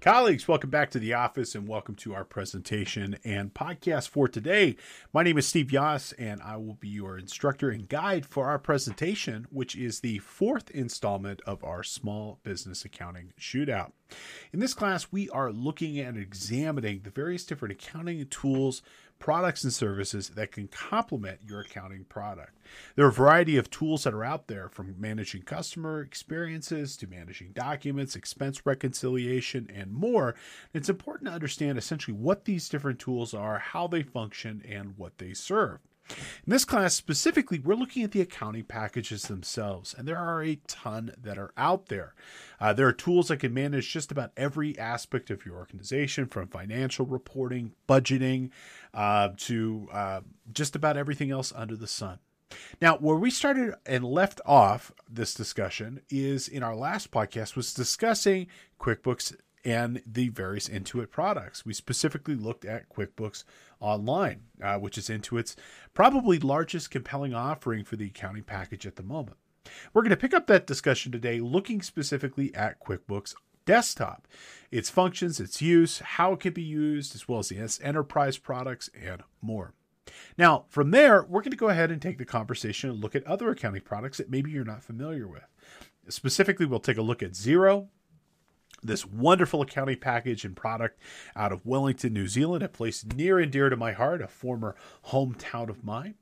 Colleagues, welcome back to the office and welcome to our presentation and podcast for today. My name is Steve Yoss and I will be your instructor and guide for our presentation, which is the fourth installment of our small business accounting shootout. In this class, we are looking at examining the various different accounting tools, products, and services that can complement your accounting product. There are a variety of tools that are out there from managing customer experiences to managing documents, expense reconciliation, and more. It's important to understand essentially what these different tools are, how they function, and what they serve. In this class specifically, we're looking at the accounting packages themselves, and there are a ton that are out there. Uh, there are tools that can manage just about every aspect of your organization, from financial reporting, budgeting, uh, to uh, just about everything else under the sun. Now, where we started and left off this discussion is in our last podcast was discussing QuickBooks and the various Intuit products. We specifically looked at QuickBooks Online, uh, which is Intuit's probably largest compelling offering for the accounting package at the moment. We're going to pick up that discussion today looking specifically at QuickBooks Desktop, its functions, its use, how it can be used, as well as the enterprise products, and more. Now, from there, we're going to go ahead and take the conversation and look at other accounting products that maybe you're not familiar with. Specifically, we'll take a look at Xero, this wonderful accounting package and product out of Wellington, New Zealand, a place near and dear to my heart, a former hometown of mine.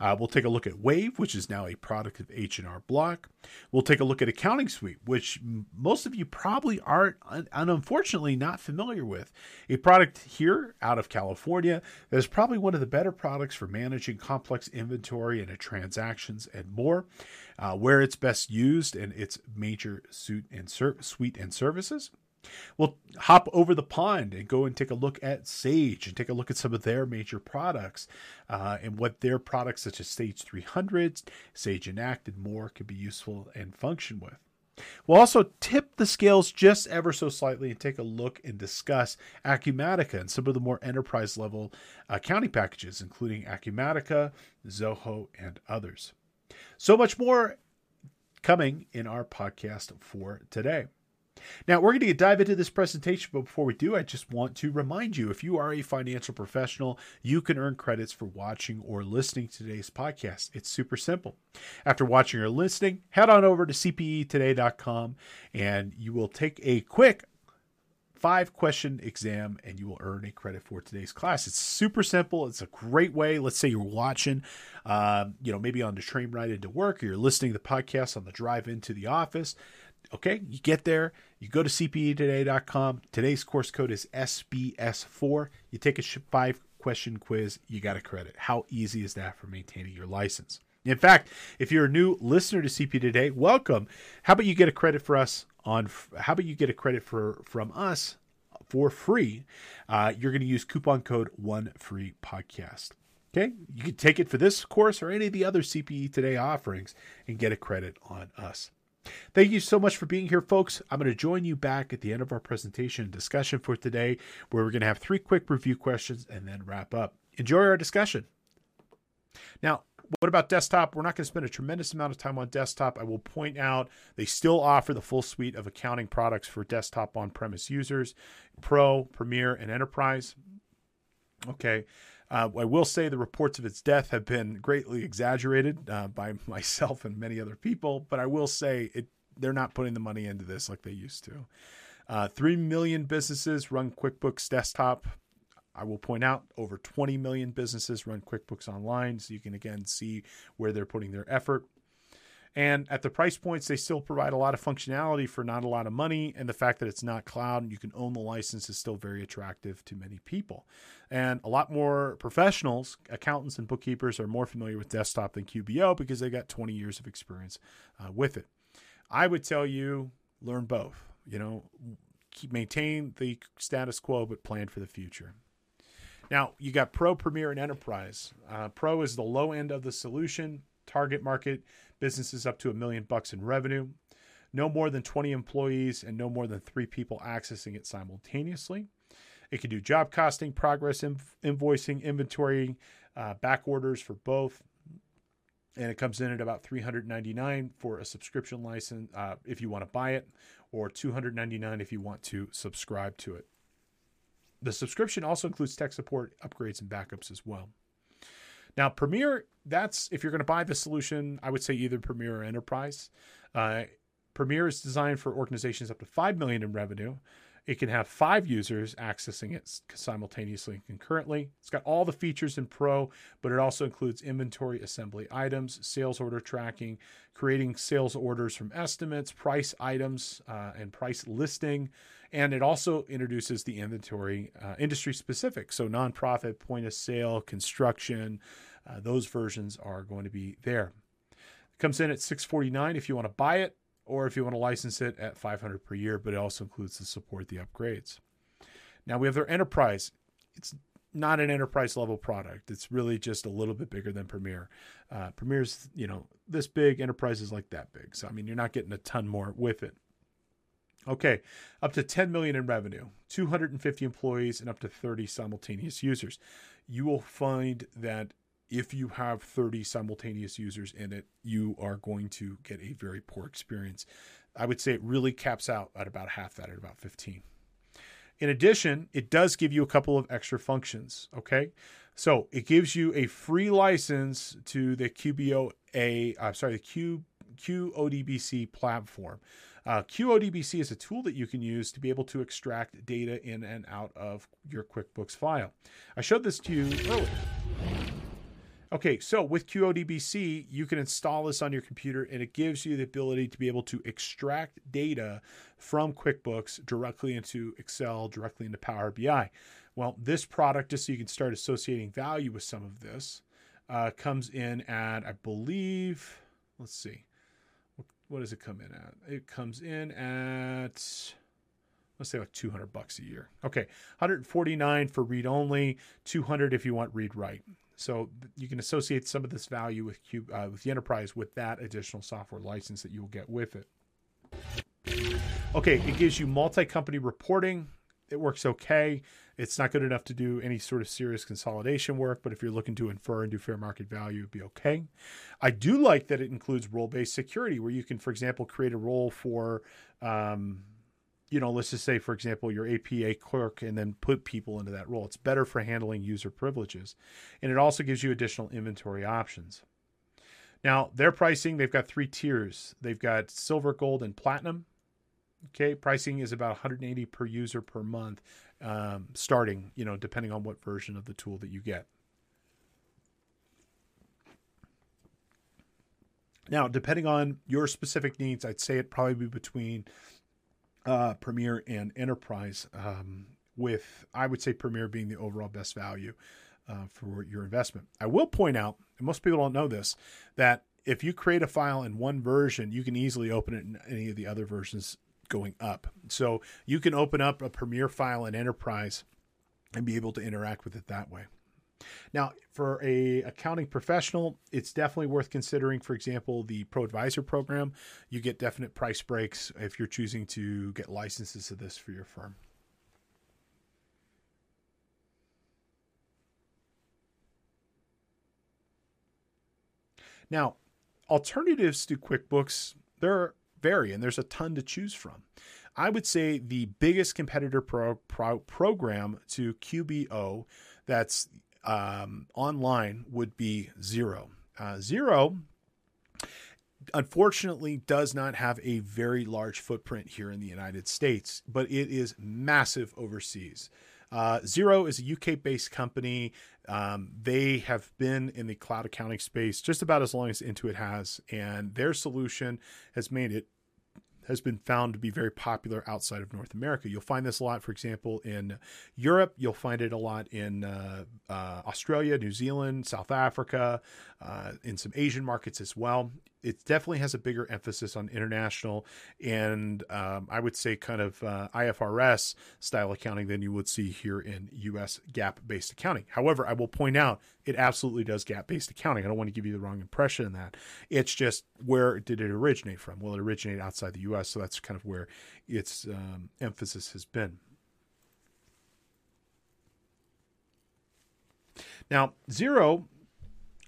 Uh, we'll take a look at Wave, which is now a product of H&R Block. We'll take a look at Accounting Suite, which most of you probably aren't, unfortunately, not familiar with. A product here out of California that is probably one of the better products for managing complex inventory and transactions and more, uh, where it's best used and its major suite and, ser- suite and services. We'll hop over the pond and go and take a look at Sage and take a look at some of their major products uh, and what their products, such as Sage 300, Sage Intacct, and more, could be useful and function with. We'll also tip the scales just ever so slightly and take a look and discuss Acumatica and some of the more enterprise level accounting packages, including Acumatica, Zoho, and others. So much more coming in our podcast for today. Now, we're going to dive into this presentation, but before we do, I just want to remind you if you are a financial professional, you can earn credits for watching or listening to today's podcast. It's super simple. After watching or listening, head on over to cpetoday.com and you will take a quick five question exam and you will earn a credit for today's class. It's super simple. It's a great way. Let's say you're watching, um, you know, maybe on the train ride into work or you're listening to the podcast on the drive into the office. Okay, you get there, you go to cpetoday.com. Today's course code is SBS4. You take a five question quiz, you got a credit. How easy is that for maintaining your license? In fact, if you're a new listener to CP Today, welcome. How about you get a credit for us on? How about you get a credit for from us for free? Uh, you're going to use coupon code One Free Podcast. Okay, you can take it for this course or any of the other CPE Today offerings and get a credit on us. Thank you so much for being here, folks. I'm going to join you back at the end of our presentation and discussion for today, where we're going to have three quick review questions and then wrap up. Enjoy our discussion. Now, what about desktop? We're not going to spend a tremendous amount of time on desktop. I will point out they still offer the full suite of accounting products for desktop on premise users Pro, Premier, and Enterprise. Okay. Uh, I will say the reports of its death have been greatly exaggerated uh, by myself and many other people, but I will say it they're not putting the money into this like they used to. Uh, Three million businesses run QuickBooks Desktop. I will point out over 20 million businesses run QuickBooks Online, so you can again see where they're putting their effort. And at the price points, they still provide a lot of functionality for not a lot of money. And the fact that it's not cloud and you can own the license is still very attractive to many people. And a lot more professionals, accountants, and bookkeepers are more familiar with desktop than QBO because they got 20 years of experience uh, with it. I would tell you learn both. You know, keep maintain the status quo, but plan for the future. Now you got Pro, Premier, and Enterprise. Uh, Pro is the low end of the solution target market businesses up to a million bucks in revenue, no more than 20 employees, and no more than three people accessing it simultaneously. It can do job costing, progress inv- invoicing, inventory, uh, back orders for both. and it comes in at about 399 for a subscription license uh, if you want to buy it or 299 if you want to subscribe to it the subscription also includes tech support upgrades and backups as well now premier that's if you're going to buy the solution i would say either premier or enterprise. Uh, premier is designed for organizations up to 5 million in revenue it can have five users accessing it simultaneously and concurrently. It's got all the features in Pro, but it also includes inventory assembly items, sales order tracking, creating sales orders from estimates, price items, uh, and price listing. And it also introduces the inventory uh, industry specific. So, nonprofit, point of sale, construction, uh, those versions are going to be there. It comes in at 649 if you want to buy it or if you want to license it at 500 per year, but it also includes the support the upgrades. Now we have their enterprise. It's not an enterprise level product. It's really just a little bit bigger than Premier. Uh, Premier's, you know, this big. Enterprise is like that big. So I mean, you're not getting a ton more with it. Okay, up to 10 million in revenue, 250 employees, and up to 30 simultaneous users. You will find that if you have 30 simultaneous users in it, you are going to get a very poor experience. I would say it really caps out at about half that, at about 15. In addition, it does give you a couple of extra functions. Okay. So it gives you a free license to the QBOA, I'm sorry, the Q, QODBC platform. Uh, QODBC is a tool that you can use to be able to extract data in and out of your QuickBooks file. I showed this to you earlier. Okay, so with QODBC, you can install this on your computer and it gives you the ability to be able to extract data from QuickBooks directly into Excel, directly into Power BI. Well, this product, just so you can start associating value with some of this, uh, comes in at, I believe, let's see, what does it come in at? It comes in at let's say like 200 bucks a year. Okay, 149 for read only, 200 if you want read write. So you can associate some of this value with Cube, uh, with the enterprise with that additional software license that you will get with it. Okay, it gives you multi-company reporting. It works okay. It's not good enough to do any sort of serious consolidation work, but if you're looking to infer and do fair market value, it'd be okay. I do like that it includes role-based security, where you can, for example, create a role for um, you know, let's just say, for example, your APA clerk and then put people into that role. It's better for handling user privileges. And it also gives you additional inventory options. Now, their pricing, they've got three tiers. They've got silver, gold, and platinum. Okay, pricing is about 180 per user per month, um, starting, you know, depending on what version of the tool that you get. Now, depending on your specific needs, I'd say it probably be between uh, Premier and Enterprise, um, with I would say Premier being the overall best value uh, for your investment. I will point out, and most people don't know this, that if you create a file in one version, you can easily open it in any of the other versions going up. So you can open up a Premier file in Enterprise and be able to interact with it that way. Now, for a accounting professional, it's definitely worth considering. For example, the Pro Advisor program, you get definite price breaks if you're choosing to get licenses of this for your firm. Now, alternatives to QuickBooks, there are vary and there's a ton to choose from. I would say the biggest competitor pro, pro, program to QBO that's um, online would be Xero. Uh, Xero, unfortunately, does not have a very large footprint here in the United States, but it is massive overseas. Uh, Xero is a UK based company. Um, they have been in the cloud accounting space just about as long as Intuit has, and their solution has made it has been found to be very popular outside of North America. You'll find this a lot, for example, in Europe. You'll find it a lot in uh, uh, Australia, New Zealand, South Africa, uh, in some Asian markets as well it definitely has a bigger emphasis on international and um, I would say kind of uh, IFRS style accounting than you would see here in US GAAP based accounting. However, I will point out it absolutely does GAAP based accounting. I don't want to give you the wrong impression in that. It's just where did it originate from? Well, it originated outside the US, so that's kind of where its um, emphasis has been. Now, Xero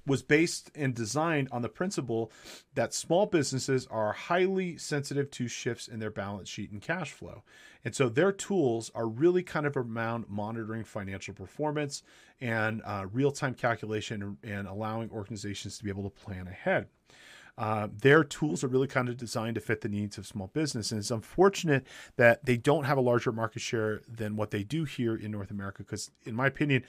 was based and designed on the principle that small businesses are highly sensitive to shifts in their balance sheet and cash flow. And so their tools are really kind of around monitoring financial performance and uh, real time calculation and, allowing organizations to be able to plan ahead. Uh, their tools are really kind of designed to fit the needs of small business. And it's unfortunate that they don't have a larger market share than what they do here in North America. Because, in my opinion,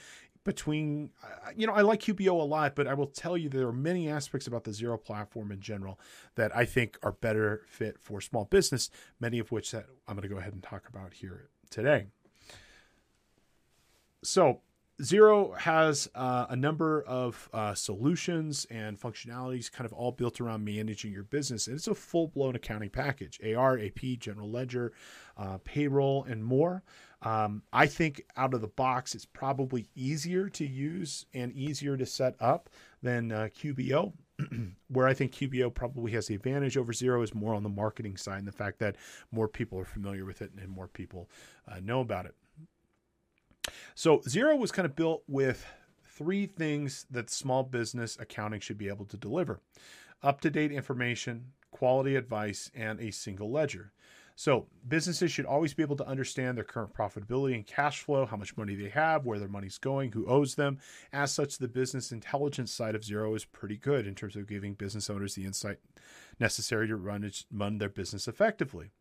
between, you know, I like QBO a lot, but I will tell you there are many aspects about the Xero platform in general that I think are better fit for small business, many of which that I'm going to go ahead and talk about here today. So, Xero has uh, a number of uh, solutions and functionalities kind of all built around managing your business. And it's a full blown accounting package AR, AP, general ledger, uh, payroll, and more. Um, I think out of the box, it's probably easier to use and easier to set up than uh, QBO. Where I think QBO probably has the advantage over Xero is more on the marketing side and the fact that more people are familiar with it and more people uh, know about it. So Xero was kind of built with three things that small business accounting should be able to deliver up to date information, quality advice, and a single ledger. So, businesses should always be able to understand their current profitability and cash flow, how much money they have, where their money's going, who owes them. As such, the business intelligence side of Xero is pretty good in terms of giving business owners the insight necessary to run, run their business effectively.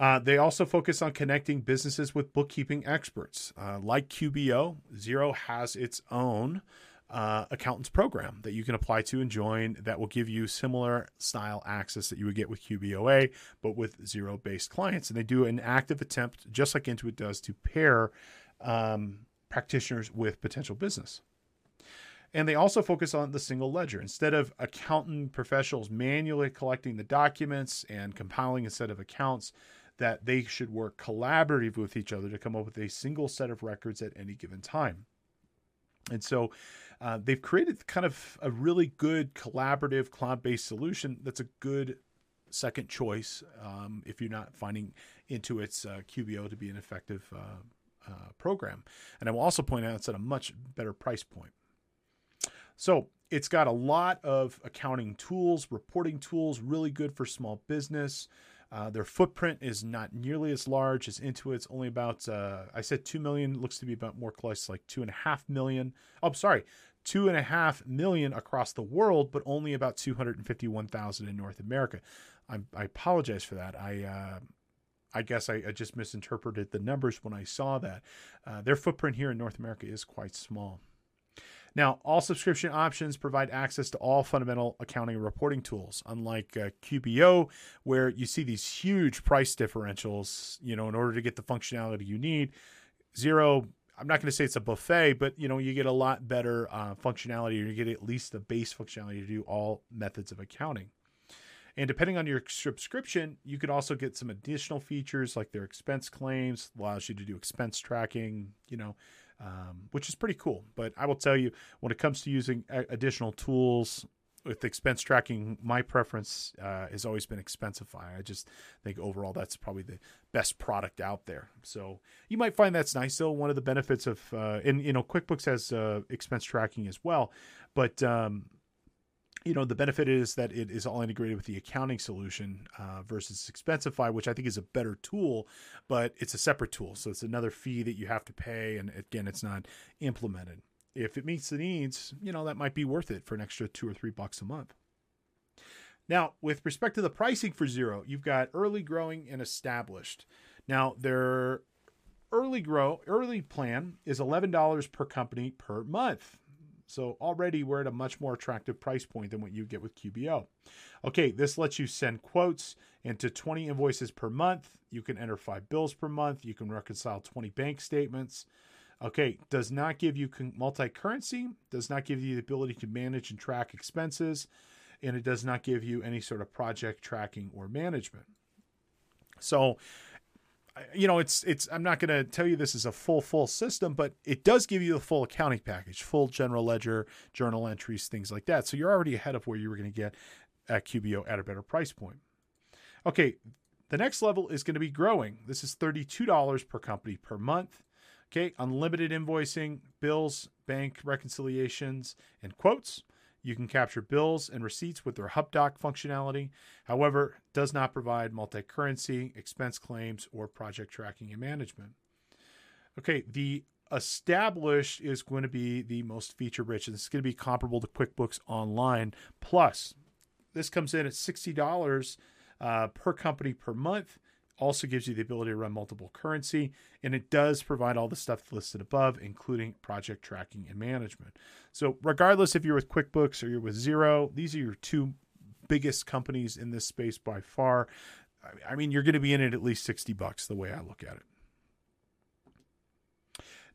Uh, they also focus on connecting businesses with bookkeeping experts. Uh, like QBO, Xero has its own uh, accountants program that you can apply to and join that will give you similar style access that you would get with QBOA, but with Xero based clients. And they do an active attempt, just like Intuit does, to pair um, practitioners with potential business. And they also focus on the single ledger. Instead of accountant professionals manually collecting the documents and compiling a set of accounts, that they should work collaboratively with each other to come up with a single set of records at any given time. And so uh, they've created kind of a really good collaborative cloud based solution that's a good second choice um, if you're not finding Intuit's uh, QBO to be an effective uh, uh, program. And I will also point out it's at a much better price point. So it's got a lot of accounting tools, reporting tools, really good for small business. Uh, their footprint is not nearly as large as Intuit's. Only about uh, I said two million. Looks to be about more close, like two and a half million. Oh, sorry, two and a half million across the world, but only about two hundred and fifty-one thousand in North America. I, I apologize for that. I uh, I guess I, I, just misinterpreted the numbers when I saw that. Uh, their footprint here in North America is quite small. Now, all subscription options provide access to all fundamental accounting and reporting tools, unlike uh, QBO, where you see these huge price differentials. You know, in order to get the functionality you need, Xero. I'm not going to say it's a buffet, but you know, you get a lot better uh, functionality, or you get at least the base functionality to do all methods of accounting. And depending on your subscription, you could also get some additional features like their expense claims, allows you to do expense tracking, you know, um, which is pretty cool. But I will tell you, when it comes to using additional tools with expense tracking, my preference uh, has always been Expensify. I just think overall that's probably the best product out there. So you might find that's nice. Though one of the benefits of, uh, and you know, QuickBooks has uh, expense tracking as well, but um, you know the benefit is that it is all integrated with the accounting solution uh, versus expensify which i think is a better tool but it's a separate tool. So it's another fee that you have to pay and again it's not implemented. If it meets the needs you know that might be worth it for an extra two or three bucks a month. Now with respect to the pricing for Xero you've got early growing and established. Now their early grow early plan is $11 per company per month so already we're at a much more attractive price point than what you get with QBO. Okay, this lets you send quotes into 20 invoices per month. You can enter five bills per month. You can reconcile 20 bank statements. Okay, does not give you multi currency, does not give you the ability to manage and track expenses, and it does not give you any sort of project tracking or management. So you know, it's it's. I'm not going to tell you this is a full full system, but it does give you the full accounting package, full general ledger, journal entries, things like that. So you're already ahead of where you were going to get at QBO at a better price point. Okay, the next level is going to be growing. This is $32 per company per month. Okay, unlimited invoicing, bills, bank reconciliations, and quotes. You can capture bills and receipts with their HubDoc functionality. However, does not provide multi-currency, expense claims, or project tracking and management. Okay, the established is going to be the most feature rich, and it's going to be comparable to QuickBooks Online. Plus, this comes in at $60 uh, per company per month. Also gives you the ability to run multiple currency, and it does provide all the stuff listed above, including project tracking and management. So, regardless if you're with QuickBooks or you're with Xero, these are your two biggest companies in this space by far. I mean, you're going to be in it at least 60 bucks the way I look at it.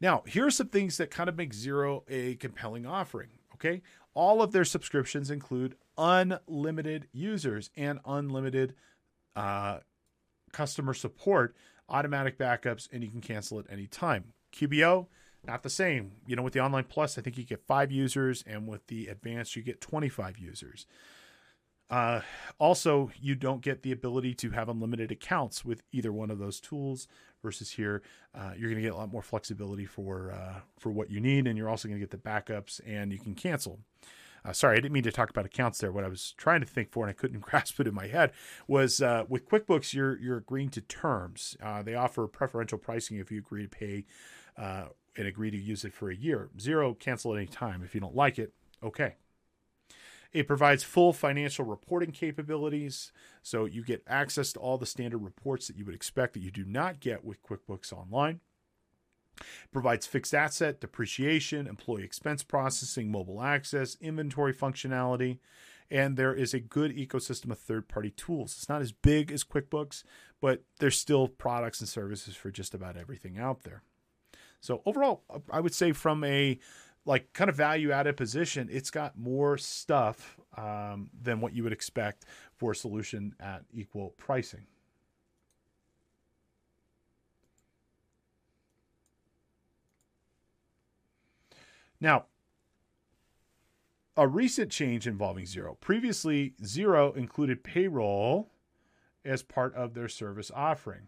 Now, here are some things that kind of make Xero a compelling offering. Okay. All of their subscriptions include unlimited users and unlimited uh, customer support, automatic backups, and you can cancel at any time. QBO, not the same. You know, with the Online Plus, I think you get five users, and with the Advanced, you get 25 users. Uh, also, you don't get the ability to have unlimited accounts with either one of those tools. Versus here, uh, you're going to get a lot more flexibility for uh, for what you need, and you're also going to get the backups, and you can cancel. Uh, sorry, I didn't mean to talk about accounts there. What I was trying to think for, and I couldn't grasp it in my head, was uh, with QuickBooks, you're you're agreeing to terms. Uh, they offer preferential pricing if you agree to pay uh, and agree to use it for a year. Xero, cancel at any time. If you don't like it, okay. It provides full financial reporting capabilities, so you get access to all the standard reports that you would expect that you do not get with QuickBooks Online. Provides fixed asset, depreciation, employee expense processing, mobile access, inventory functionality, and there is a good ecosystem of third party tools. It's not as big as QuickBooks, but there's still products and services for just about everything out there. So overall, I would say from a like kind of value added position, it's got more stuff um, than what you would expect for a solution at equal pricing. Now, a recent change involving Xero. Previously, Xero included payroll as part of their service offering.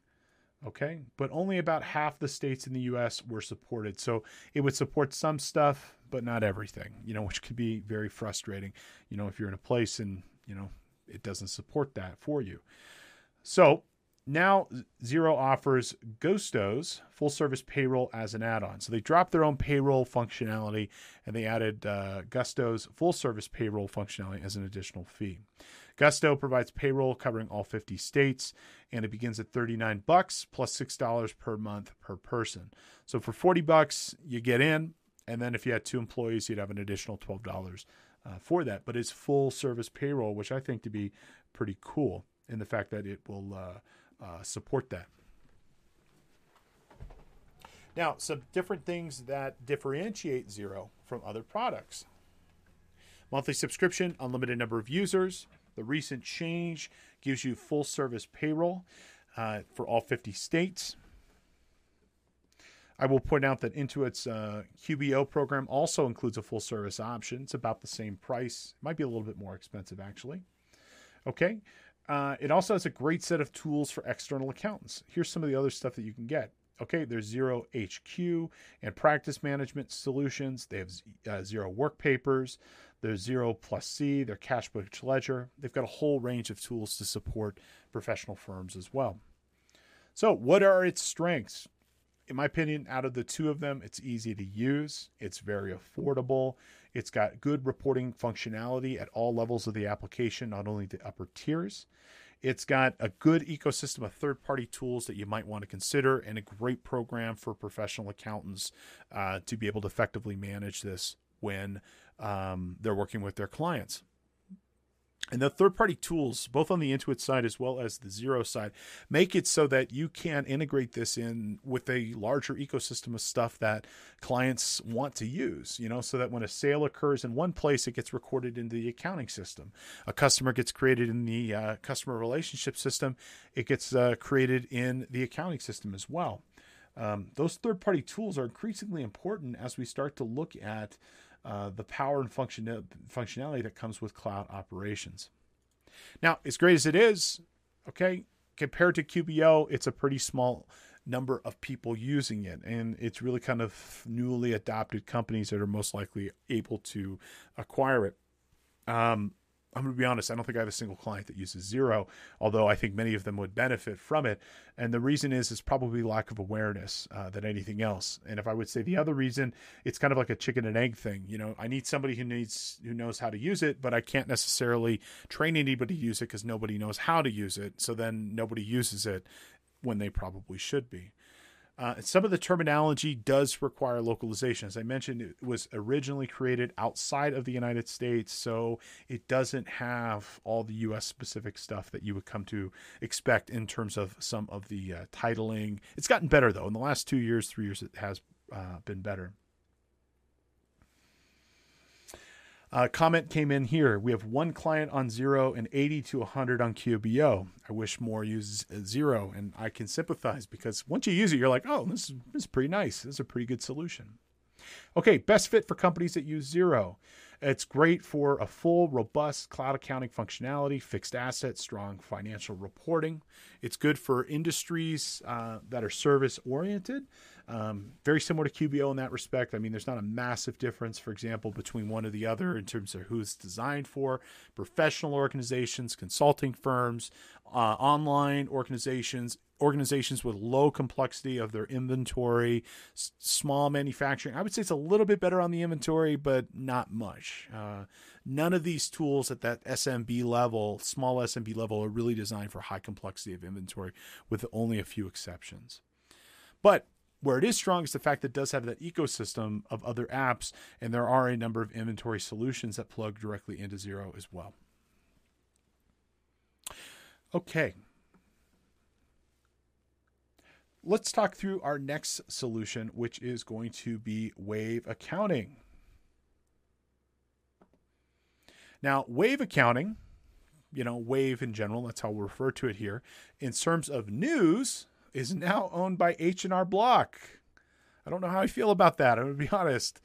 Okay, but only about half the states in the US were supported. So it would support some stuff, but not everything, you know, which could be very frustrating, you know, if you're in a place and, you know, it doesn't support that for you. So now Xero offers Gusto's full service payroll as an add on. So they dropped their own payroll functionality and they added uh, Gusto's full service payroll functionality as an additional fee. Gusto provides payroll covering all 50 states and it begins at 39 bucks plus $6 per month per person. So for 40 bucks, you get in. And then if you had two employees, you'd have an additional $12 uh, for that. But it's full service payroll, which I think to be pretty cool in the fact that it will uh, uh, support that. Now, some different things that differentiate Xero from other products monthly subscription, unlimited number of users. The recent change gives you full service payroll uh, for all 50 states. I will point out that Intuit's uh, QBO program also includes a full service option. It's about the same price, might be a little bit more expensive actually. Okay, uh, it also has a great set of tools for external accountants. Here's some of the other stuff that you can get. Okay, there's Xero HQ and practice management solutions. They have uh, Xero work papers. There's Xero Plus C, their Cashbook Ledger. They've got a whole range of tools to support professional firms as well. So, what are its strengths? in my opinion, out of the two of them, it's easy to use. It's very affordable. It's got good reporting functionality at all levels of the application, not only the upper tiers. It's got a good ecosystem of third party tools that you might want to consider and a great program for professional accountants uh, to be able to effectively manage this when um, they're working with their clients. And the third party tools, both on the Intuit side as well as the Xero side, make it so that you can integrate this in with a larger ecosystem of stuff that clients want to use, you know, so that when a sale occurs in one place, it gets recorded into the accounting system. A customer gets created in the uh, customer relationship system, it gets uh, created in the accounting system as well. Um, those third party tools are increasingly important as we start to look at uh, the power and function- functionality that comes with cloud operations. Now, as great as it is, okay, compared to QBO, it's a pretty small number of people using it. And it's really kind of newly adopted companies that are most likely able to acquire it. Um, I'm going to be honest, I don't think I have a single client that uses Xero, although I think many of them would benefit from it. And the reason is, is probably lack of awareness uh, than anything else. And if I would say the other reason, it's kind of like a chicken and egg thing. You know, I need somebody who needs, who knows how to use it, but I can't necessarily train anybody to use it because nobody knows how to use it. So then nobody uses it when they probably should be. Uh, some of the terminology does require localization. As I mentioned, it was originally created outside of the United States, so it doesn't have all the U.S. specific stuff that you would come to expect in terms of some of the uh, titling. It's gotten better, though. In the last two years, three years, it has uh, been better. Uh, comment came in here. We have one client on Xero and 80 to 100 on QBO. I wish more use Xero, and I can sympathize because once you use it, you're like, oh, this is, this is pretty nice. This is a pretty good solution. Okay, best fit for companies that use Xero. It's great for a full, robust cloud accounting functionality, fixed assets, strong financial reporting. It's good for industries uh, that are service oriented. Um, very similar to QBO in that respect. I mean, there's not a massive difference, for example, between one or the other in terms of who it's designed for. Professional organizations, consulting firms, uh, online organizations, organizations with low complexity of their inventory, s- small manufacturing. I would say it's a little bit better on the inventory, but not much. Uh, none of these tools at that SMB level, small SMB level, are really designed for high complexity of inventory, with only a few exceptions. But where it is strong is the fact that it does have that ecosystem of other apps, and there are a number of inventory solutions that plug directly into Xero as well. Okay, let's talk through our next solution, which is going to be Wave Accounting. Now, Wave Accounting, you know, Wave in general, that's how we refer to it here, in terms of news, is now owned by H&R Block. I don't know how I feel about that. I'm going to be honest.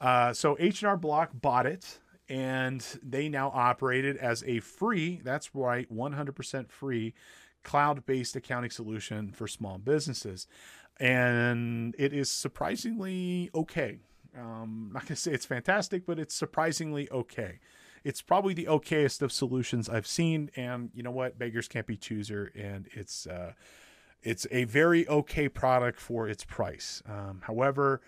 Uh, so H&R Block bought it, and they now operate it as a free, that's right, 100% free cloud based accounting solution for small businesses. And it is surprisingly okay. Um, I'm not going to say it's fantastic, but it's surprisingly okay. It's probably the okayest of solutions I've seen. And you know what? Beggars can't be chooser. And it's, uh, it's a very okay product for its price. Um, however,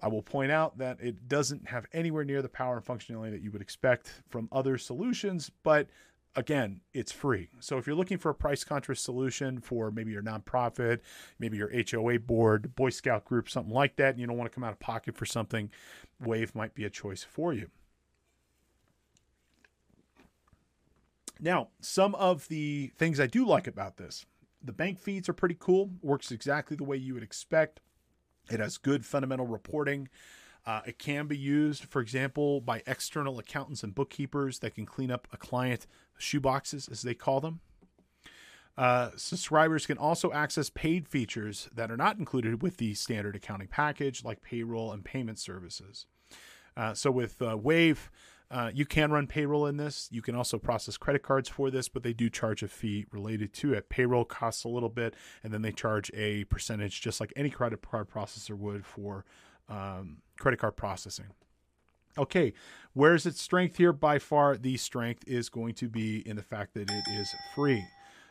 I will point out that it doesn't have anywhere near the power and functionality that you would expect from other solutions, but again, it's free. So if you're looking for a price conscious solution for maybe your nonprofit, maybe your HOA board, Boy Scout group, something like that, and you don't want to come out of pocket for something, Wave might be a choice for you. Now, some of the things I do like about this the bank feeds are pretty cool, works exactly the way you would expect. It has good fundamental reporting. Uh, it can be used, for example, by external accountants and bookkeepers that can clean up a client shoeboxes, as they call them. Uh, subscribers can also access paid features that are not included with the standard accounting package, like payroll and payment services. Uh, so with uh, Wave, uh, you can run payroll in this. You can also process credit cards for this, but they do charge a fee related to it. Payroll costs a little bit, and then they charge a percentage, just like any credit card processor would for um, credit card processing. Okay, where's its strength here? By far, the strength is going to be in the fact that it is free.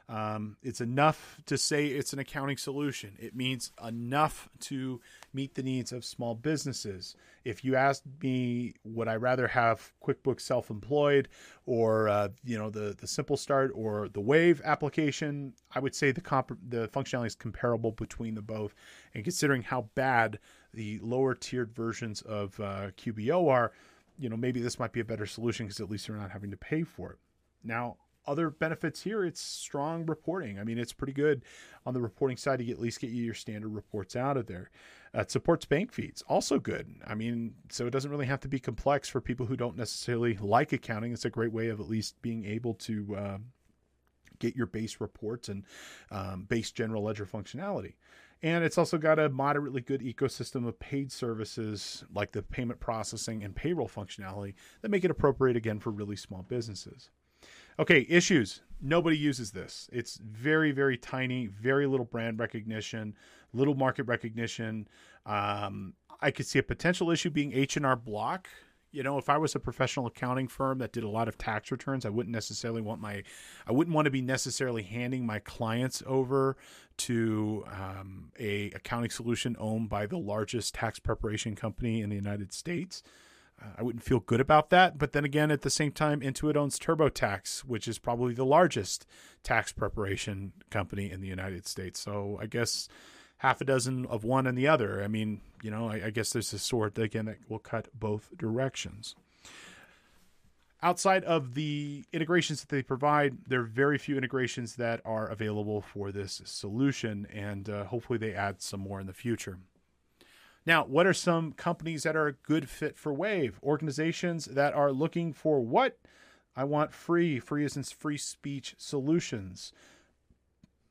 Um, it's enough to say it's an accounting solution. It means enough to meet the needs of small businesses. If you ask me, would I rather have QuickBooks Self-Employed or uh, you know the the Simple Start or the Wave application? I would say the comp- the functionality is comparable between the both. And considering how bad the lower tiered versions of uh, QBO are, you know maybe this might be a better solution because at least you're not having to pay for it. Now, other benefits here, it's strong reporting. I mean, it's pretty good on the reporting side to at least get you your standard reports out of there. Uh, it supports bank feeds, also good. I mean, so it doesn't really have to be complex for people who don't necessarily like accounting. It's a great way of at least being able to uh, get your base reports and um, base general ledger functionality. And it's also got a moderately good ecosystem of paid services like the payment processing and payroll functionality that make it appropriate again for really small businesses. Okay, issues. Nobody uses this. It's very, very tiny, very little brand recognition, little market recognition. Um, I could see a potential issue being H and R Block. You know, if I was a professional accounting firm that did a lot of tax returns, I wouldn't necessarily want my, I wouldn't want to be necessarily handing my clients over to um, a accounting solution owned by the largest tax preparation company in the United States. I wouldn't feel good about that. But then again, at the same time, Intuit owns TurboTax, which is probably the largest tax preparation company in the United States. So I guess half a dozen of one and the other. I mean, you know, I, I guess there's a sword again that will cut both directions. Outside of the integrations that they provide, there are very few integrations that are available for this solution, and uh, hopefully they add some more in the future. Now, what are some companies that are a good fit for Wave? Organizations that are looking for what? I want free, free as in free speech solutions.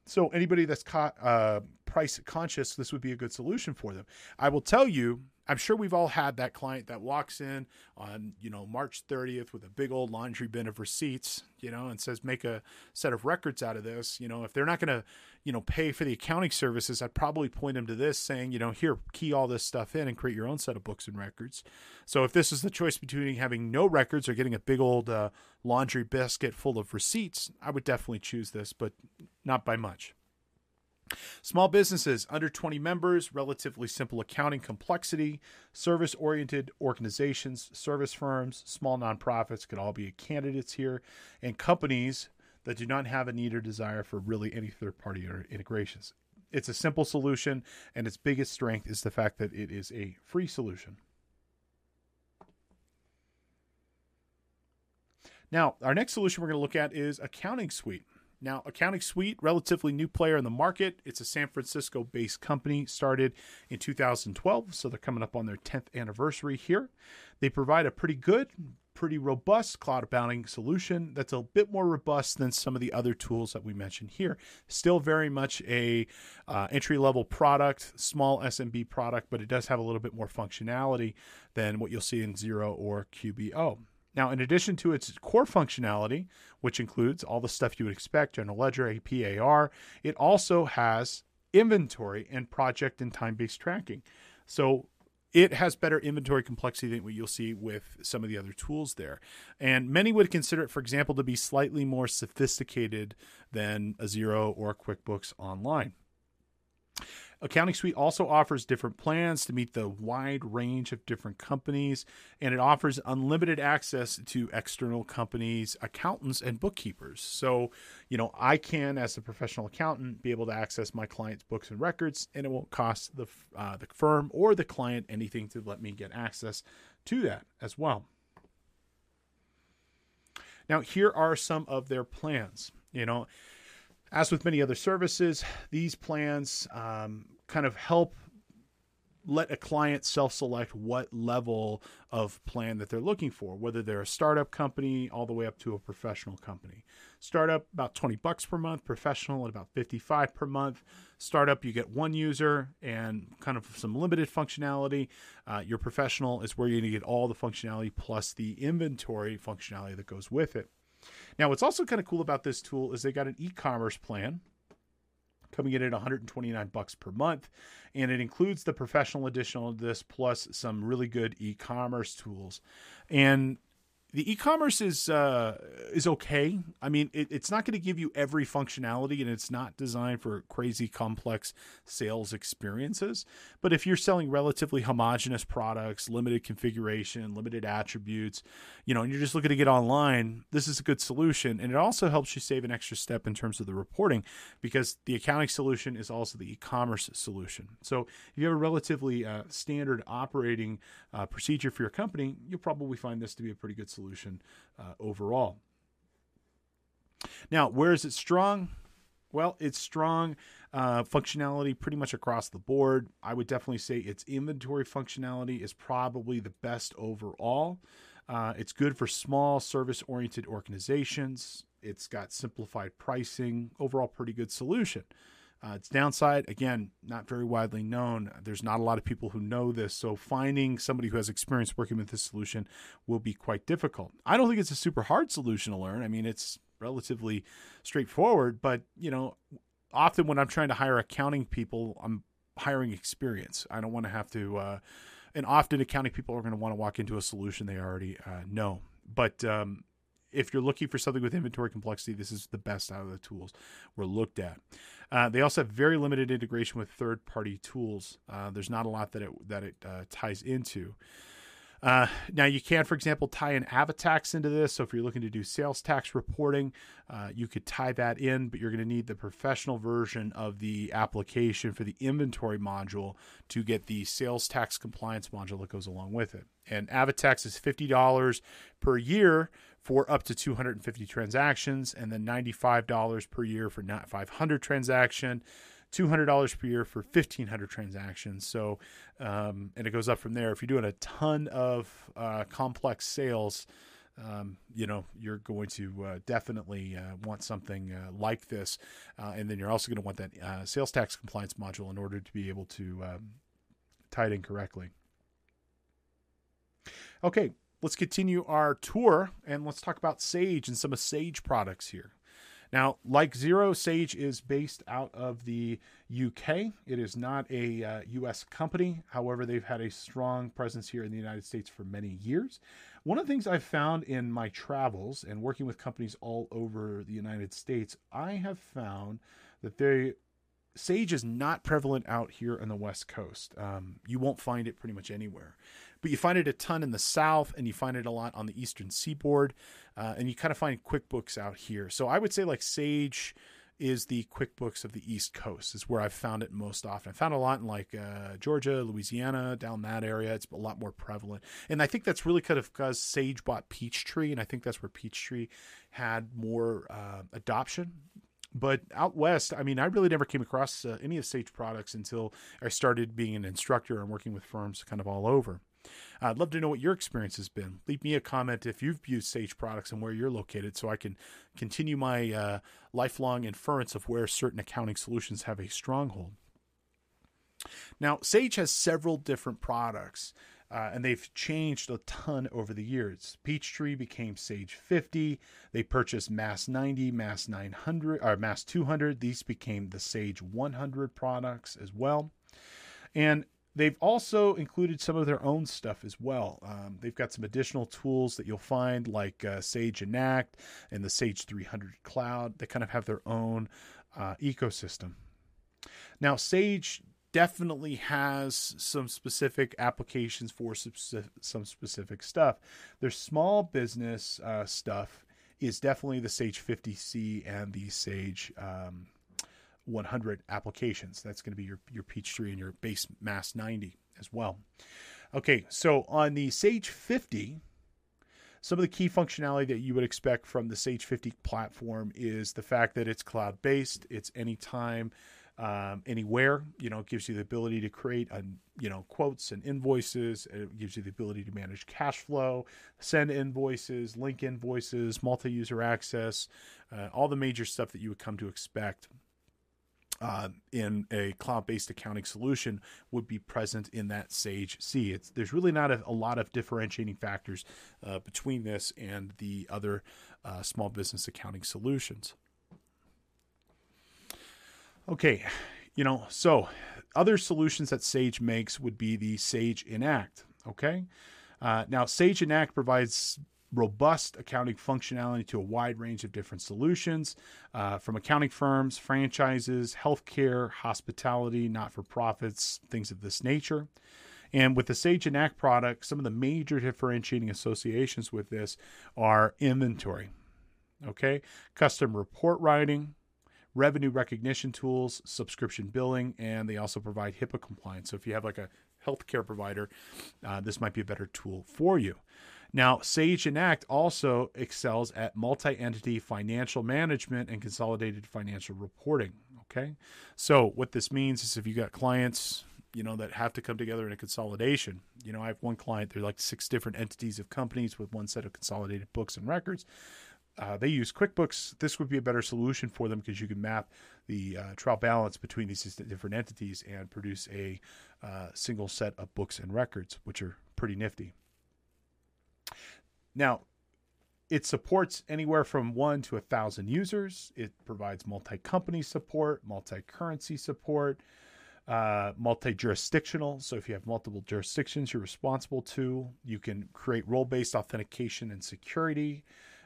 So anybody that's caught, uh, price conscious, this would be a good solution for them. I will tell you, I'm sure we've all had that client that walks in on, you know, March 30th with a big old laundry bin of receipts, you know, and says, make a set of records out of this. You know, if they're not going to, you know, pay for the accounting services, I'd probably point them to this saying, you know, here, key all this stuff in and create your own set of books and records. So if this is the choice between having no records or getting a big old uh, laundry basket full of receipts, I would definitely choose this, but not by much. Small businesses under 20 members, relatively simple accounting complexity, service oriented organizations, service firms, small nonprofits could all be candidates here, and companies that do not have a need or desire for really any third party integrations. It's a simple solution, and its biggest strength is the fact that it is a free solution. Now, our next solution we're going to look at is Accounting Suite. Now, Accounting Suite, relatively new player in the market. It's a San Francisco based company, started in 2012, so they're coming up on their 10th anniversary here. They provide a pretty good, pretty robust cloud accounting solution that's a bit more robust than some of the other tools that we mentioned here. Still very much a uh, entry level product, small SMB product, but it does have a little bit more functionality than what you'll see in Xero or QBO. Now, in addition to its core functionality, which includes all the stuff you would expect general ledger, AP, it also has inventory and project and time based tracking. So it has better inventory complexity than what you'll see with some of the other tools there. And many would consider it, for example, to be slightly more sophisticated than a Xero or QuickBooks Online. Accounting Suite also offers different plans to meet the wide range of different companies, and it offers unlimited access to external companies, accountants, and bookkeepers. So, you know, I can, as a professional accountant, be able to access my client's books and records, and it won't cost the uh, the firm or the client anything to let me get access to that as well. Now, here are some of their plans. You know, as with many other services, these plans um, kind of help let a client self select what level of plan that they're looking for, whether they're a startup company all the way up to a professional company. Startup, about 20 bucks per month, professional at about 55 per month. Startup, you get one user and kind of some limited functionality. Uh, your professional is where you're going to get all the functionality plus the inventory functionality that goes with it. Now, what's also kind of cool about this tool is they got an e-commerce plan coming in at 129 bucks per month and it includes the professional edition of this plus some really good e-commerce tools. And the e-commerce is uh, is okay. I mean, it, it's not going to give you every functionality, and it's not designed for crazy complex sales experiences. But if you're selling relatively homogenous products, limited configuration, limited attributes, you know, and you're just looking to get online, this is a good solution. And it also helps you save an extra step in terms of the reporting because the accounting solution is also the e-commerce solution. So if you have a relatively uh, standard operating uh, procedure for your company, you'll probably find this to be a pretty good solution solution uh, overall. Now, where is it strong? Well, it's strong uh, functionality pretty much across the board. I would definitely say its inventory functionality is probably the best overall. Uh, it's good for small service oriented organizations. It's got simplified pricing. Overall, pretty good solution. Uh, its downside, again, not very widely known. There's not a lot of people who know this, so finding somebody who has experience working with this solution will be quite difficult. I don't think it's a super hard solution to learn. I mean, it's relatively straightforward. But you know, often when I'm trying to hire accounting people, I'm hiring experience. I don't want to have to. Uh, and often accounting people are going to want to walk into a solution they already uh, know. But um, if you're looking for something with inventory complexity, this is the best out of the tools we're looked at. Uh, they also have very limited integration with third-party tools. Uh, there's not a lot that it that it uh, ties into. Uh, now you can, for example, tie an Avatax into this. So if you're looking to do sales tax reporting, uh, you could tie that in, but you're going to need the professional version of the application for the inventory module to get the sales tax compliance module that goes along with it. And Avatax is $50 per year for up to 250 transactions, and then $95 per year for not 500 transaction. $200 per year for 1500 transactions. So um, and it goes up from there. If you're doing a ton of uh, complex sales um, you know you're going to uh, definitely uh, want something uh, like this. Uh, and then you're also going to want that uh, sales tax compliance module in order to be able to um, tie it in correctly. Okay let's continue our tour and let's talk about sage and some of sage products here now, like Xero, Sage is based out of the UK. It is not a uh, US company. However, they've had a strong presence here in the United States for many years. One of the things I've found in my travels and working with companies all over the United States, I have found that they sage is not prevalent out here on the west coast um, you won't find it pretty much anywhere but you find it a ton in the south and you find it a lot on the eastern seaboard uh, and you kind of find quickbooks out here. So i would say like sage is the quickbooks of the east coast is where i've found it most often. I found a lot in like uh, georgia louisiana down that area. It's a lot more prevalent. And i think that's really kind of because sage bought peachtree and i think that's where peachtree had more uh, adoption. But out west, I mean, I really never came across uh, any of Sage products until I started being an instructor and working with firms kind of all over. I'd love to know what your experience has been. Leave me a comment if you've used Sage products and where you're located so I can continue my uh, lifelong inference of where certain accounting solutions have a stronghold. Now, Sage has several different products. Uh, and they've changed a ton over the years. Peachtree became Sage 50. They purchased MAS 90, MAS 900, or MAS 200. These became the Sage 100 products as well. And they've also included some of their own stuff as well. Um, they've got some additional tools that you'll find, like uh, Sage Intacct and the Sage 300 Cloud. They kind of have their own uh, ecosystem. Now, Sage definitely has some specific applications for some specific stuff. Their small business uh, stuff is definitely the Sage 50C and the Sage um, 100 applications. That's going to be your, your Peachtree and your base MAS 90 as well. Okay, so on the Sage 50, some of the key functionality that you would expect from the Sage 50 platform is the fact that it's cloud based, it's anytime um, anywhere. You know, it gives you the ability to create, a, you know, quotes and invoices. It gives you the ability to manage cash flow, send invoices, link invoices, multi-user access, uh, all the major stuff that you would come to expect. Uh, in a cloud-based accounting solution would be present in that Sage C. It's there's really not a, a lot of differentiating factors uh, between this and the other uh, small business accounting solutions. Okay, you know, so other solutions that Sage makes would be the Sage Intacct. Okay, uh, now Sage Intacct provides robust accounting functionality to a wide range of different solutions uh, from accounting firms, franchises, healthcare, hospitality, not for profits, things of this nature. And with the Sage Intacct product, some of the major differentiating associations with this are inventory, okay, custom report writing, revenue recognition tools, subscription billing, and they also provide HIPAA compliance. So if you have like a healthcare provider, uh, this might be a better tool for you. Now, Sage Intacct also excels at multi entity financial management and consolidated financial reporting. Okay. So, what this means is if you got clients, you know, that have to come together in a consolidation, you know, I have one client, they're like six different entities of companies with one set of consolidated books and records uh, they use QuickBooks. This would be a better solution for them because you can map the uh, trial balance between these different entities and produce a uh, single set of books and records, which are pretty nifty. Now, it supports anywhere from one to a thousand users. It provides multi-company support, multi-currency support, uh, multi-jurisdictional. So if you have multiple jurisdictions you're responsible to, you can create role-based authentication and security,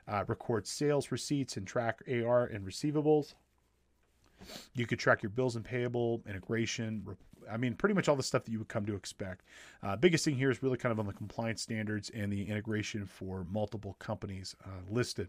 uh, record sales receipts, and track AR and receivables. You could track your bills and payable integration, I mean, pretty much all the stuff that you would come to expect. Uh, biggest thing here is really kind of on the compliance standards and the integration for multiple companies uh, listed.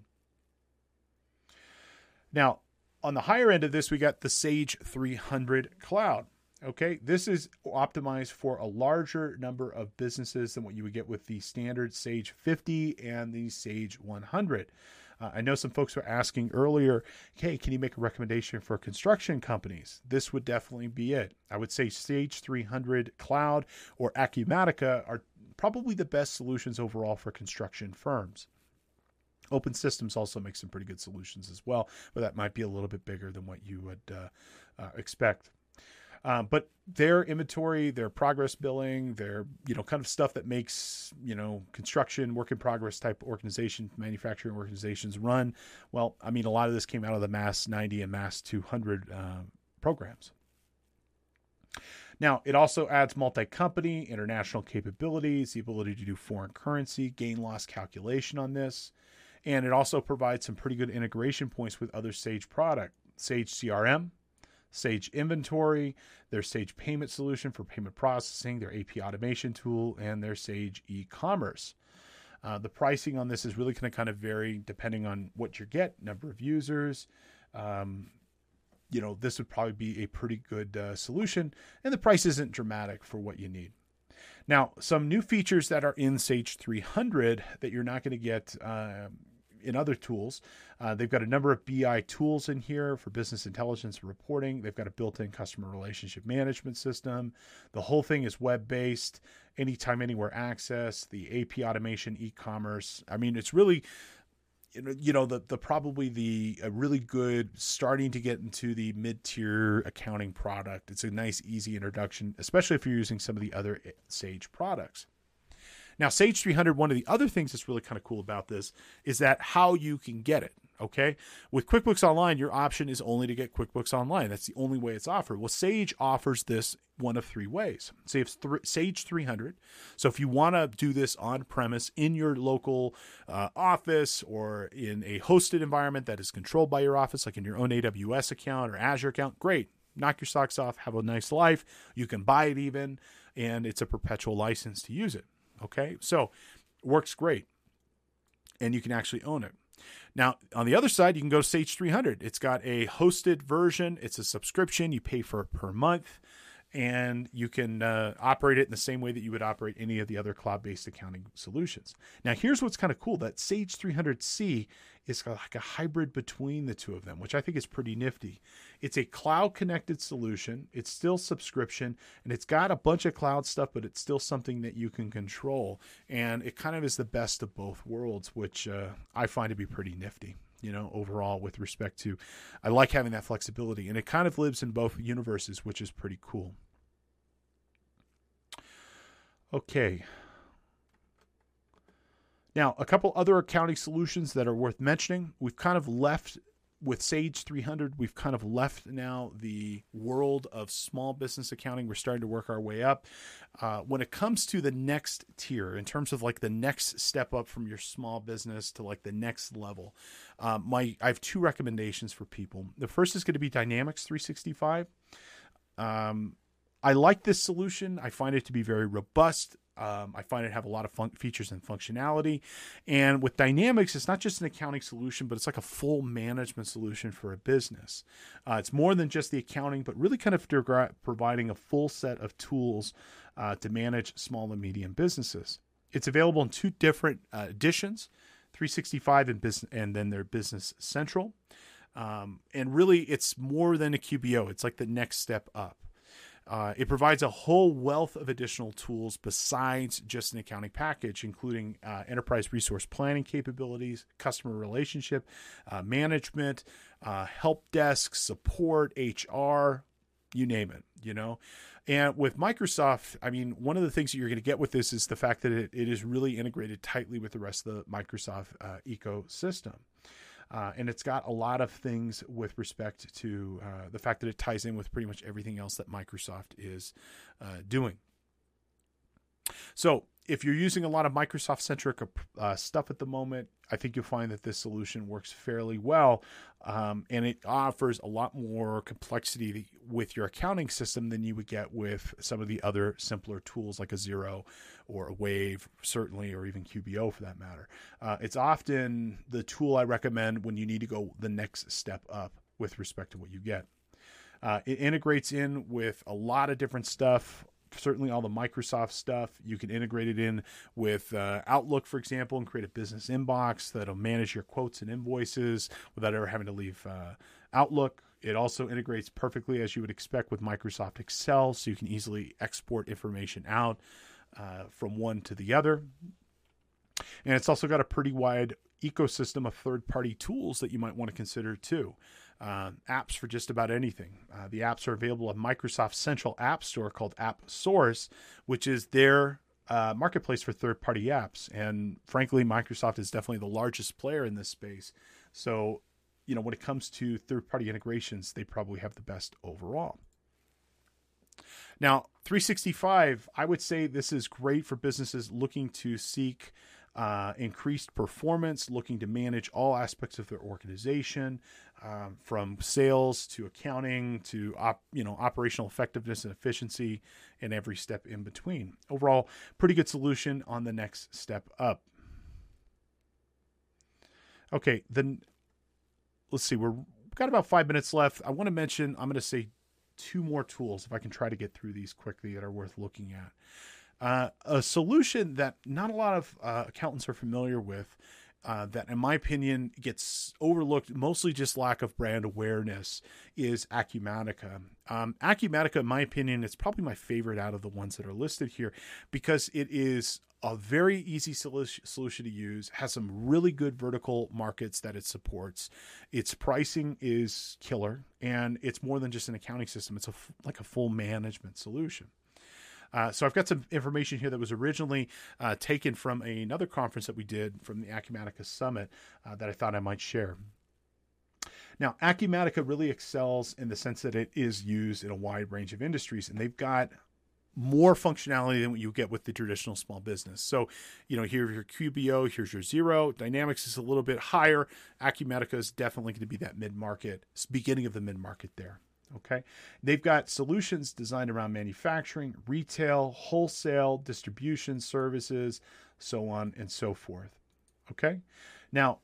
Now, on the higher end of this, we got the Sage 300 Cloud. Okay, this is optimized for a larger number of businesses than what you would get with the standard Sage 50 and the Sage 100. Uh, I know some folks were asking earlier, hey, can you make a recommendation for construction companies? This would definitely be it. I would say Sage 300 Cloud or Acumatica are probably the best solutions overall for construction firms. Open Systems also makes some pretty good solutions as well, but that might be a little bit bigger than what you would uh, uh, expect. Um, but their inventory, their progress billing, their you know kind of stuff that makes you know construction work in progress type organization, manufacturing organizations run. Well, I mean a lot of this came out of the MAS 90 and MAS 200 uh, programs. Now, it also adds multi company, international capabilities, the ability to do foreign currency, gain loss calculation on this. And it also provides some pretty good integration points with other Sage product, Sage CRM, Sage Inventory, their Sage Payment Solution for payment processing, their AP automation tool, and their Sage e-commerce. Uh, the pricing on this is really going to kind of vary depending on what you get, number of users. Um, you know, this would probably be a pretty good uh, solution, and the price isn't dramatic for what you need. Now, some new features that are in Sage 300 that you're not going to get uh, in other tools. Uh, they've got a number of BI tools in here for business intelligence reporting. They've got a built in customer relationship management system. The whole thing is web based, anytime, anywhere access, the AP automation, e commerce. I mean, it's really you know the the probably the really good starting to get into the mid tier accounting product. It's a nice easy introduction, especially if you're using some of the other Sage products. Now, Sage 300, one of the other things that's really kind of cool about this is that how you can get it. Okay. With QuickBooks Online, your option is only to get QuickBooks Online. That's the only way it's offered. Well, Sage offers this one of three ways. Say it's th- Sage 300. So if you want to do this on premise in your local uh, office or in a hosted environment that is controlled by your office, like in your own AWS account or Azure account, great. Knock your socks off, have a nice life. You can buy it even, and it's a perpetual license to use it. Okay, so works great, and you can actually own it. Now, on the other side, you can go to Sage 300. It's got a hosted version. It's a subscription. You pay for it per month and you can uh, operate it in the same way that you would operate any of the other cloud-based accounting solutions. Now, here's what's kind of cool: that Sage 300C is like a hybrid between the two of them, which I think is pretty nifty. It's a cloud-connected solution. It's still subscription, and it's got a bunch of cloud stuff, but it's still something that you can control. And it kind of is the best of both worlds, which uh, I find to be pretty nifty you know, overall with respect to I like having that flexibility and it kind of lives in both universes, which is pretty cool. Okay. Now, a couple other accounting solutions that are worth mentioning. We've kind of left with Sage 300, we've kind of left now the world of small business accounting. We're starting to work our way up. Uh, when it comes to the next tier, in terms of like the next step up from your small business to like the next level, uh, my I have two recommendations for people. The first is going to be Dynamics 365. Um, I like this solution. I find it to be very robust. Um, I find it have a lot of fun- features and functionality. And with Dynamics, it's not just an accounting solution, but it's like a full management solution for a business. Uh, it's more than just the accounting, but really kind of providing a full set of tools uh, to manage small and medium businesses. It's available in two different uh, editions 365 and, business, and then their Business Central. Um, and really, it's more than a QBO, it's like the next step up. Uh, it provides a whole wealth of additional tools besides just an accounting package, including uh, enterprise resource planning capabilities, customer relationship uh, management, uh, help desk support, HR, you name it. You know, And with Microsoft, I mean, one of the things that you're going to get with this is the fact that it, it is really integrated tightly with the rest of the Microsoft uh, ecosystem. Uh, and it's got a lot of things with respect to uh, the fact that it ties in with pretty much everything else that Microsoft is uh, doing. So, if you're using a lot of Microsoft centric uh, stuff at the moment, I think you'll find that this solution works fairly well. Um, and it offers a lot more complexity with your accounting system than you would get with some of the other simpler tools like a Xero or a Wave, certainly, or even QBO for that matter. Uh, it's often the tool I recommend when you need to go the next step up with respect to what you get. Uh, it integrates in with a lot of different stuff certainly all the Microsoft stuff. You can integrate it in with uh, Outlook, for example, and create a business inbox that'll manage your quotes and invoices without ever having to leave uh, Outlook. It also integrates perfectly, as you would expect, with Microsoft Excel, so you can easily export information out uh, from one to the other. And it's also got a pretty wide ecosystem of third party tools that you might want to consider too uh, apps for just about anything. Uh, the apps are available on Microsoft's central app store called AppSource, which is their uh, marketplace for third party apps. And frankly, Microsoft is definitely the largest player in this space. So, you know, when it comes to third party integrations, they probably have the best overall. Now, 365, I would say this is great for businesses looking to seek uh, increased performance, looking to manage all aspects of their organization, um, from sales to accounting to op, you know operational effectiveness and efficiency, and every step in between. Overall, pretty good solution on the next step up. Okay, then let's see. We're we've got about five minutes left. I want to mention. I'm going to say two more tools if I can try to get through these quickly that are worth looking at. Uh, a solution that not a lot of uh, accountants are familiar with uh, that, in my opinion, gets overlooked, mostly just lack of brand awareness, is Acumatica. Um, Acumatica, in my opinion, is probably my favorite out of the ones that are listed here because it is a very easy solution to use, has some really good vertical markets that it supports. Its pricing is killer, and it's more than just an accounting system, it's like a full management solution. Uh, so I've got some information here that was originally uh, taken from another conference that we did from the Acumatica Summit uh, that I thought I might share. Now, Acumatica really excels in the sense that it is used in a wide range of industries, and they've got more functionality than what you get with the traditional small business. So, you know, here's your QBO, here's your Xero. Dynamics is a little bit higher. Acumatica is definitely going to be that mid market, beginning of the mid market there. Okay. They've got solutions designed around manufacturing, retail, wholesale, distribution services, so on and so forth. Okay. Now,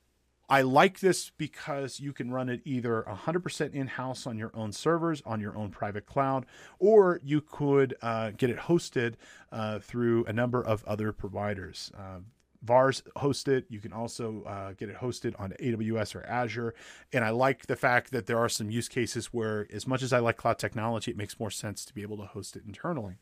I like this because you can run it either 100% in house on your own servers, on your own private cloud, or you could uh, get it hosted uh, through a number of other providers. Uh, VARs host it. You can also uh, get it hosted on AWS or Azure. And I like the fact that there are some use cases where, as much as I like cloud technology, it makes more sense to be able to host it internally.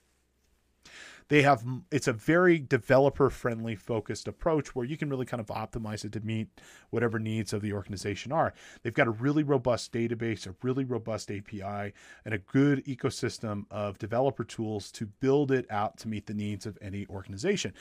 They have it's a very developer friendly focused approach where you can really kind of optimize it to meet whatever needs of the organization are. They've got a really robust database, a really robust API, and a good ecosystem of developer tools to build it out to meet the needs of any organization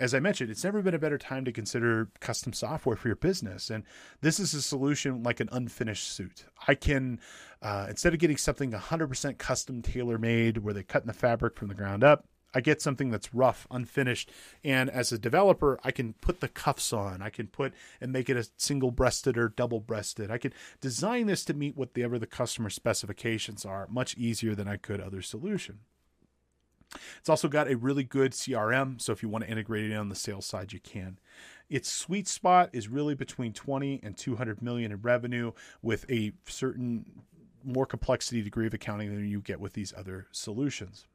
as I mentioned, it's never been a better time to consider custom software for your business. And this is a solution like an unfinished suit. I can, uh, instead of getting something 100% custom tailor made where they cut in the fabric from the ground up, I get something that's rough, unfinished. And as a developer, I can put the cuffs on. I can put and make it a single breasted or double breasted. I can design this to meet whatever the customer specifications are much easier than I could other solution. It's also got a really good CRM, so if you want to integrate it on the sales side, you can. Its sweet spot is really between 20 and 200 million in revenue with a certain more complexity degree of accounting than you get with these other solutions.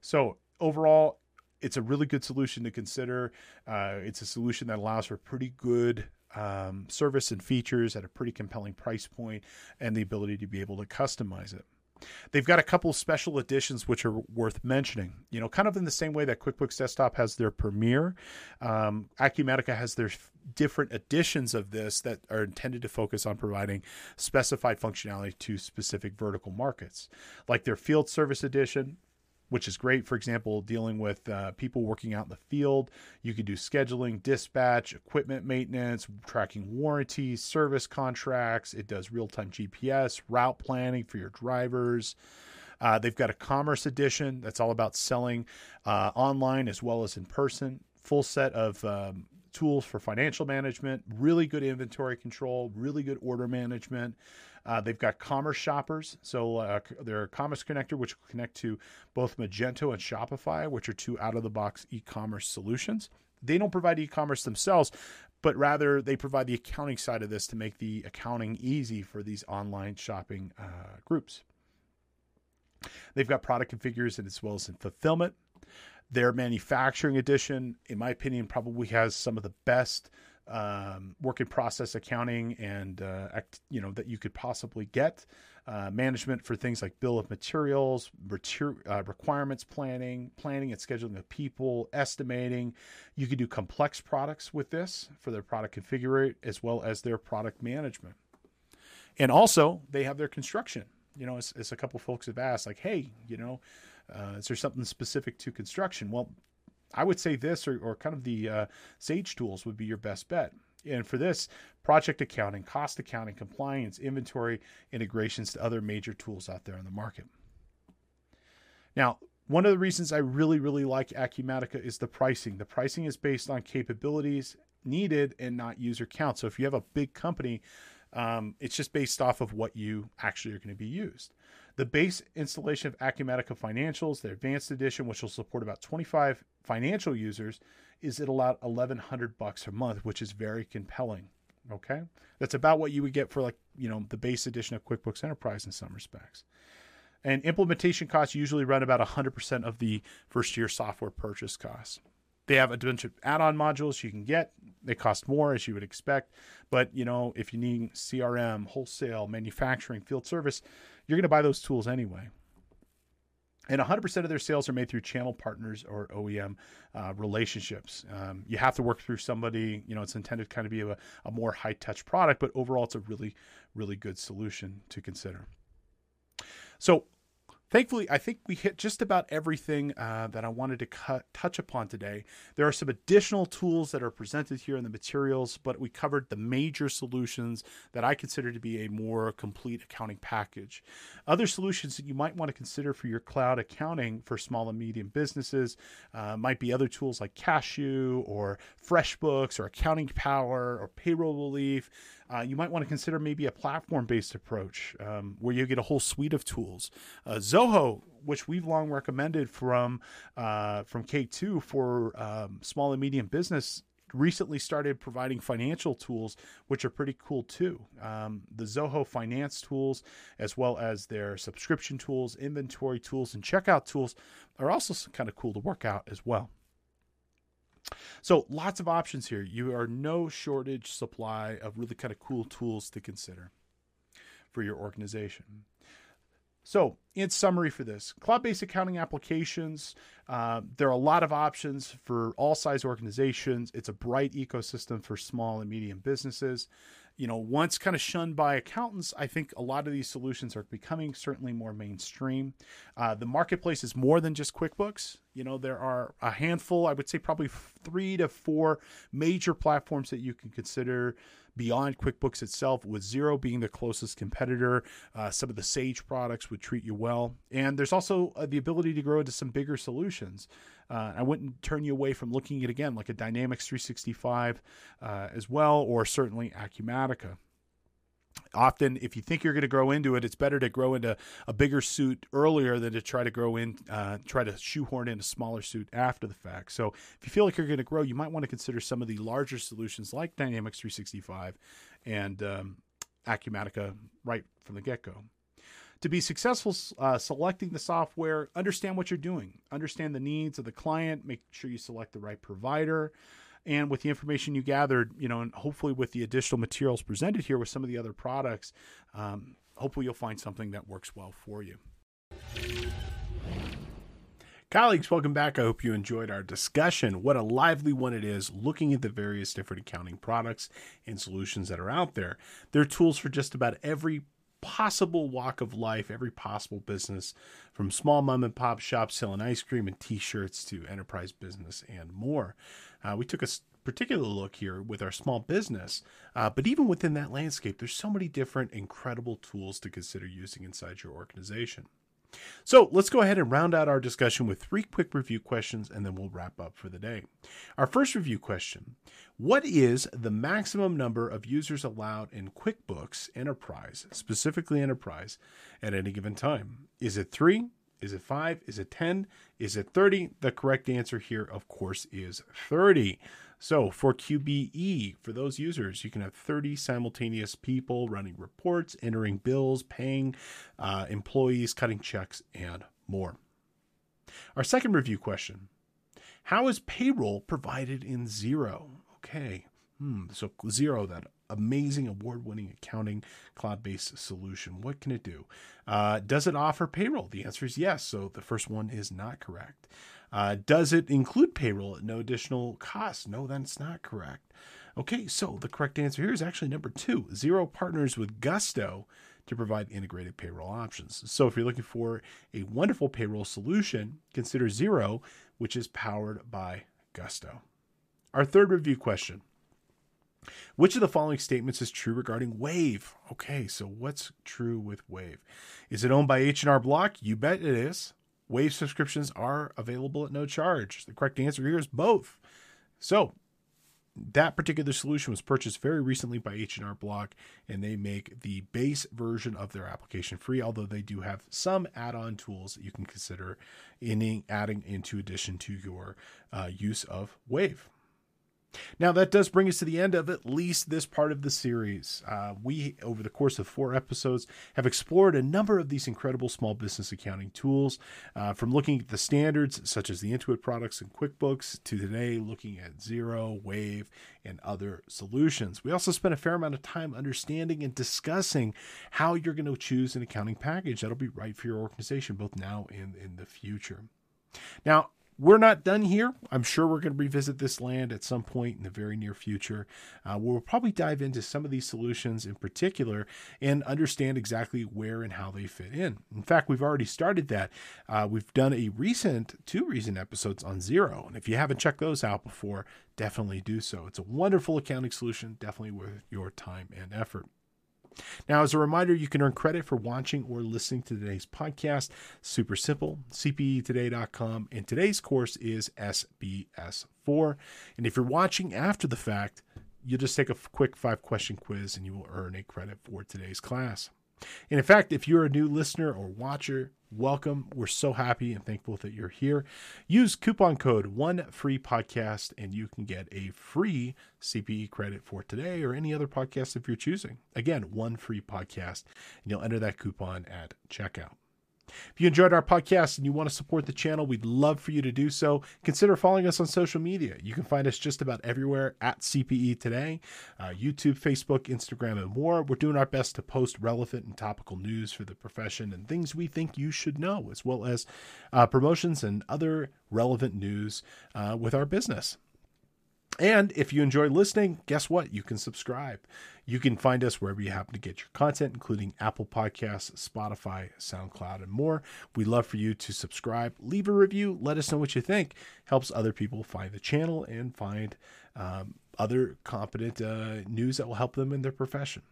So, overall, it's a really good solution to consider. Uh, it's a solution that allows for pretty good um, service and features at a pretty compelling price point and the ability to be able to customize it. They've got a couple special editions which are worth mentioning. You know, kind of in the same way that QuickBooks Desktop has their Premier, um, Acumatica has their different editions of this that are intended to focus on providing specified functionality to specific vertical markets, like their Field Service Edition, which is great. For example, dealing with uh, people working out in the field, you could do scheduling, dispatch, equipment maintenance, tracking warranties, service contracts. It does real time GPS, route planning for your drivers. Uh, they've got a commerce edition that's all about selling uh, online as well as in person. Full set of um, tools for financial management, really good inventory control, really good order management. Uh, they've got commerce shoppers. So uh, they're a commerce connector, which will connect to both Magento and Shopify, which are two out of the box e commerce solutions. They don't provide e commerce themselves, but rather they provide the accounting side of this to make the accounting easy for these online shopping uh, groups. They've got product configures and as well as in fulfillment. Their manufacturing edition, in my opinion, probably has some of the best um, work in process accounting and uh, act, you know that you could possibly get. Uh, management for things like bill of materials, mater- uh, requirements planning, planning and scheduling of people, estimating. You could do complex products with this for their product configure as well as their product management. And also, they have their construction. You know, as, as a couple folks have asked, like, hey, you know, uh, is there something specific to construction? Well, I would say this or, or kind of the uh, Sage tools would be your best bet. And for this, project accounting, cost accounting, compliance, inventory integrations to other major tools out there in the market. Now, one of the reasons I really, really like Acumatica is the pricing. The pricing is based on capabilities needed and not user count. So if you have a big company, um, it's just based off of what you actually are going to be used. The base installation of Acumatica Financials, the advanced edition, which will support about 25 financial users, is it allowed 1100 bucks a month, which is very compelling. Okay. That's about what you would get for like, you know, the base edition of QuickBooks Enterprise in some respects. And implementation costs usually run about 100% of the first year software purchase costs. They have a bunch of add-on modules you can get. They cost more as you would expect, but you know, if you need CRM, wholesale, manufacturing, field service, you're going to buy those tools anyway. And 100% of their sales are made through channel partners or OEM uh, relationships. Um, you have to work through somebody, you know, it's intended to kind of be a, a more high touch product, but overall, it's a really, really good solution to consider. So, Thankfully, I think we hit just about everything uh, that I wanted to cut, touch upon today. There are some additional tools that are presented here in the materials, but we covered the major solutions that I consider to be a more complete accounting package. Other solutions that you might want to consider for your cloud accounting for small and medium businesses uh, might be other tools like Kashoo or FreshBooks or Accounting Power or Payroll Relief. Uh, you might want to consider maybe a platform based approach um, where you get a whole suite of tools. Uh, Zoho, which we've long recommended from uh, from K2 for um, small and medium business, recently started providing financial tools, which are pretty cool too. Um, the Zoho finance tools, as well as their subscription tools, inventory tools, and checkout tools, are also kind of cool to work out as well. So lots of options here. You are no shortage supply of really kind of cool tools to consider for your organization. So, in summary for this, cloud based accounting applications, uh, there are a lot of options for all size organizations. It's a bright ecosystem for small and medium businesses you know, once kind of shunned by accountants, I think a lot of these solutions are becoming certainly more mainstream. Uh, the marketplace is more than just QuickBooks. You know, there are a handful, I would say probably three to four major platforms that you can consider beyond QuickBooks itself, with Xero being the closest competitor. Uh, some of the Sage products would treat you well. And there's also uh, the ability to grow into some bigger solutions. Uh, I wouldn't turn you away from looking at again like a Dynamics 365 uh, as well, or certainly Acumatica often if you think you're going to grow into it it's better to grow into a bigger suit earlier than to try to grow in uh, try to shoehorn in a smaller suit after the fact. So if you feel like you're going to grow you might want to consider some of the larger solutions like dynamics 365 and um, acumatica right from the get-go. To be successful uh, selecting the software, understand what you're doing, understand the needs of the client, make sure you select the right provider. And with the information you gathered, you know, and hopefully with the additional materials presented here with some of the other products, um, hopefully you'll find something that works well for you. Colleagues, welcome back. I hope you enjoyed our discussion. What a lively one it is looking at the various different accounting products and solutions that are out there. There are tools for just about every possible walk of life, every possible business, from small mom and pop shops selling ice cream and t shirts to enterprise business and more. Uh, we took a particular look here with our small business, uh, but even within that landscape, there's so many different incredible tools to consider using inside your organization. So let's go ahead and round out our discussion with three quick review questions and then we'll wrap up for the day. Our first review question What is the maximum number of users allowed in QuickBooks Enterprise, specifically Enterprise, at any given time? Is it three? Is it five? Is it 10? Is it 30? The correct answer here, of course, is 30. So for QBE, for those users, you can have 30 simultaneous people running reports, entering bills, paying uh, employees, cutting checks, and more. Our second review question How is payroll provided in Xero? Okay. Hmm, so Xero, that amazing award winning accounting cloud based solution. What can it do? Uh, does it offer payroll? The answer is yes. So the first one is not correct. Uh, does it include payroll at no additional cost? No, that's not correct. Okay, so the correct answer here is actually number two. Xero partners with Gusto to provide integrated payroll options. So if you're looking for a wonderful payroll solution, consider Xero, which is powered by Gusto. Our third review question. Which of the following statements is true regarding Wave? Okay, so what's true with Wave? Is it owned by H&R Block? You bet it is. Wave subscriptions are available at no charge. The correct answer here is both. So, that particular solution was purchased very recently by H&R Block and they make the base version of their application free although they do have some add-on tools that you can consider in adding into addition to your uh, use of Wave. Now, that does bring us to the end of at least this part of the series. Uh, we, over the course of four episodes, have explored a number of these incredible small business accounting tools, uh, from looking at the standards such as the Intuit products and QuickBooks to today looking at Xero, Wave, and other solutions. We also spent a fair amount of time understanding and discussing how you're going to choose an accounting package that'll be right for your organization, both now and in the future. Now, we're not done here. I'm sure we're going to revisit this land at some point in the very near future. Uh, we'll probably dive into some of these solutions in particular and understand exactly where and how they fit in. In fact, we've already started that. Uh, we've done a recent, two recent episodes on Xero. And if you haven't checked those out before, definitely do so. It's a wonderful accounting solution, definitely worth your time and effort. Now, as a reminder, you can earn credit for watching or listening to today's podcast. Super simple, cpetoday.com. And today's course is SBS4. And if you're watching after the fact, you'll just take a quick five question quiz and you will earn a credit for today's class. And in fact, if you're a new listener or watcher, welcome. We're so happy and thankful that you're here. Use coupon code one free podcast and you can get a free CPE credit for today or any other podcast if you're choosing. Again, one free podcast and you'll enter that coupon at checkout. If you enjoyed our podcast and you want to support the channel, we'd love for you to do so. Consider following us on social media. You can find us just about everywhere at CPE Today uh, YouTube, Facebook, Instagram, and more. We're doing our best to post relevant and topical news for the profession and things we think you should know, as well as uh, promotions and other relevant news uh, with our business. And if you enjoy listening, guess what? You can subscribe. You can find us wherever you happen to get your content, including Apple Podcasts, Spotify, SoundCloud, and more. We'd love for you to subscribe, leave a review, let us know what you think. Helps other people find the channel and find um, other competent uh, news that will help them in their profession.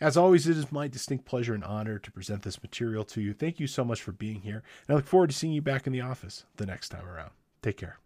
As always, it is my distinct pleasure and honor to present this material to you. Thank you so much for being here, and I look forward to seeing you back in the office the next time around. Take care.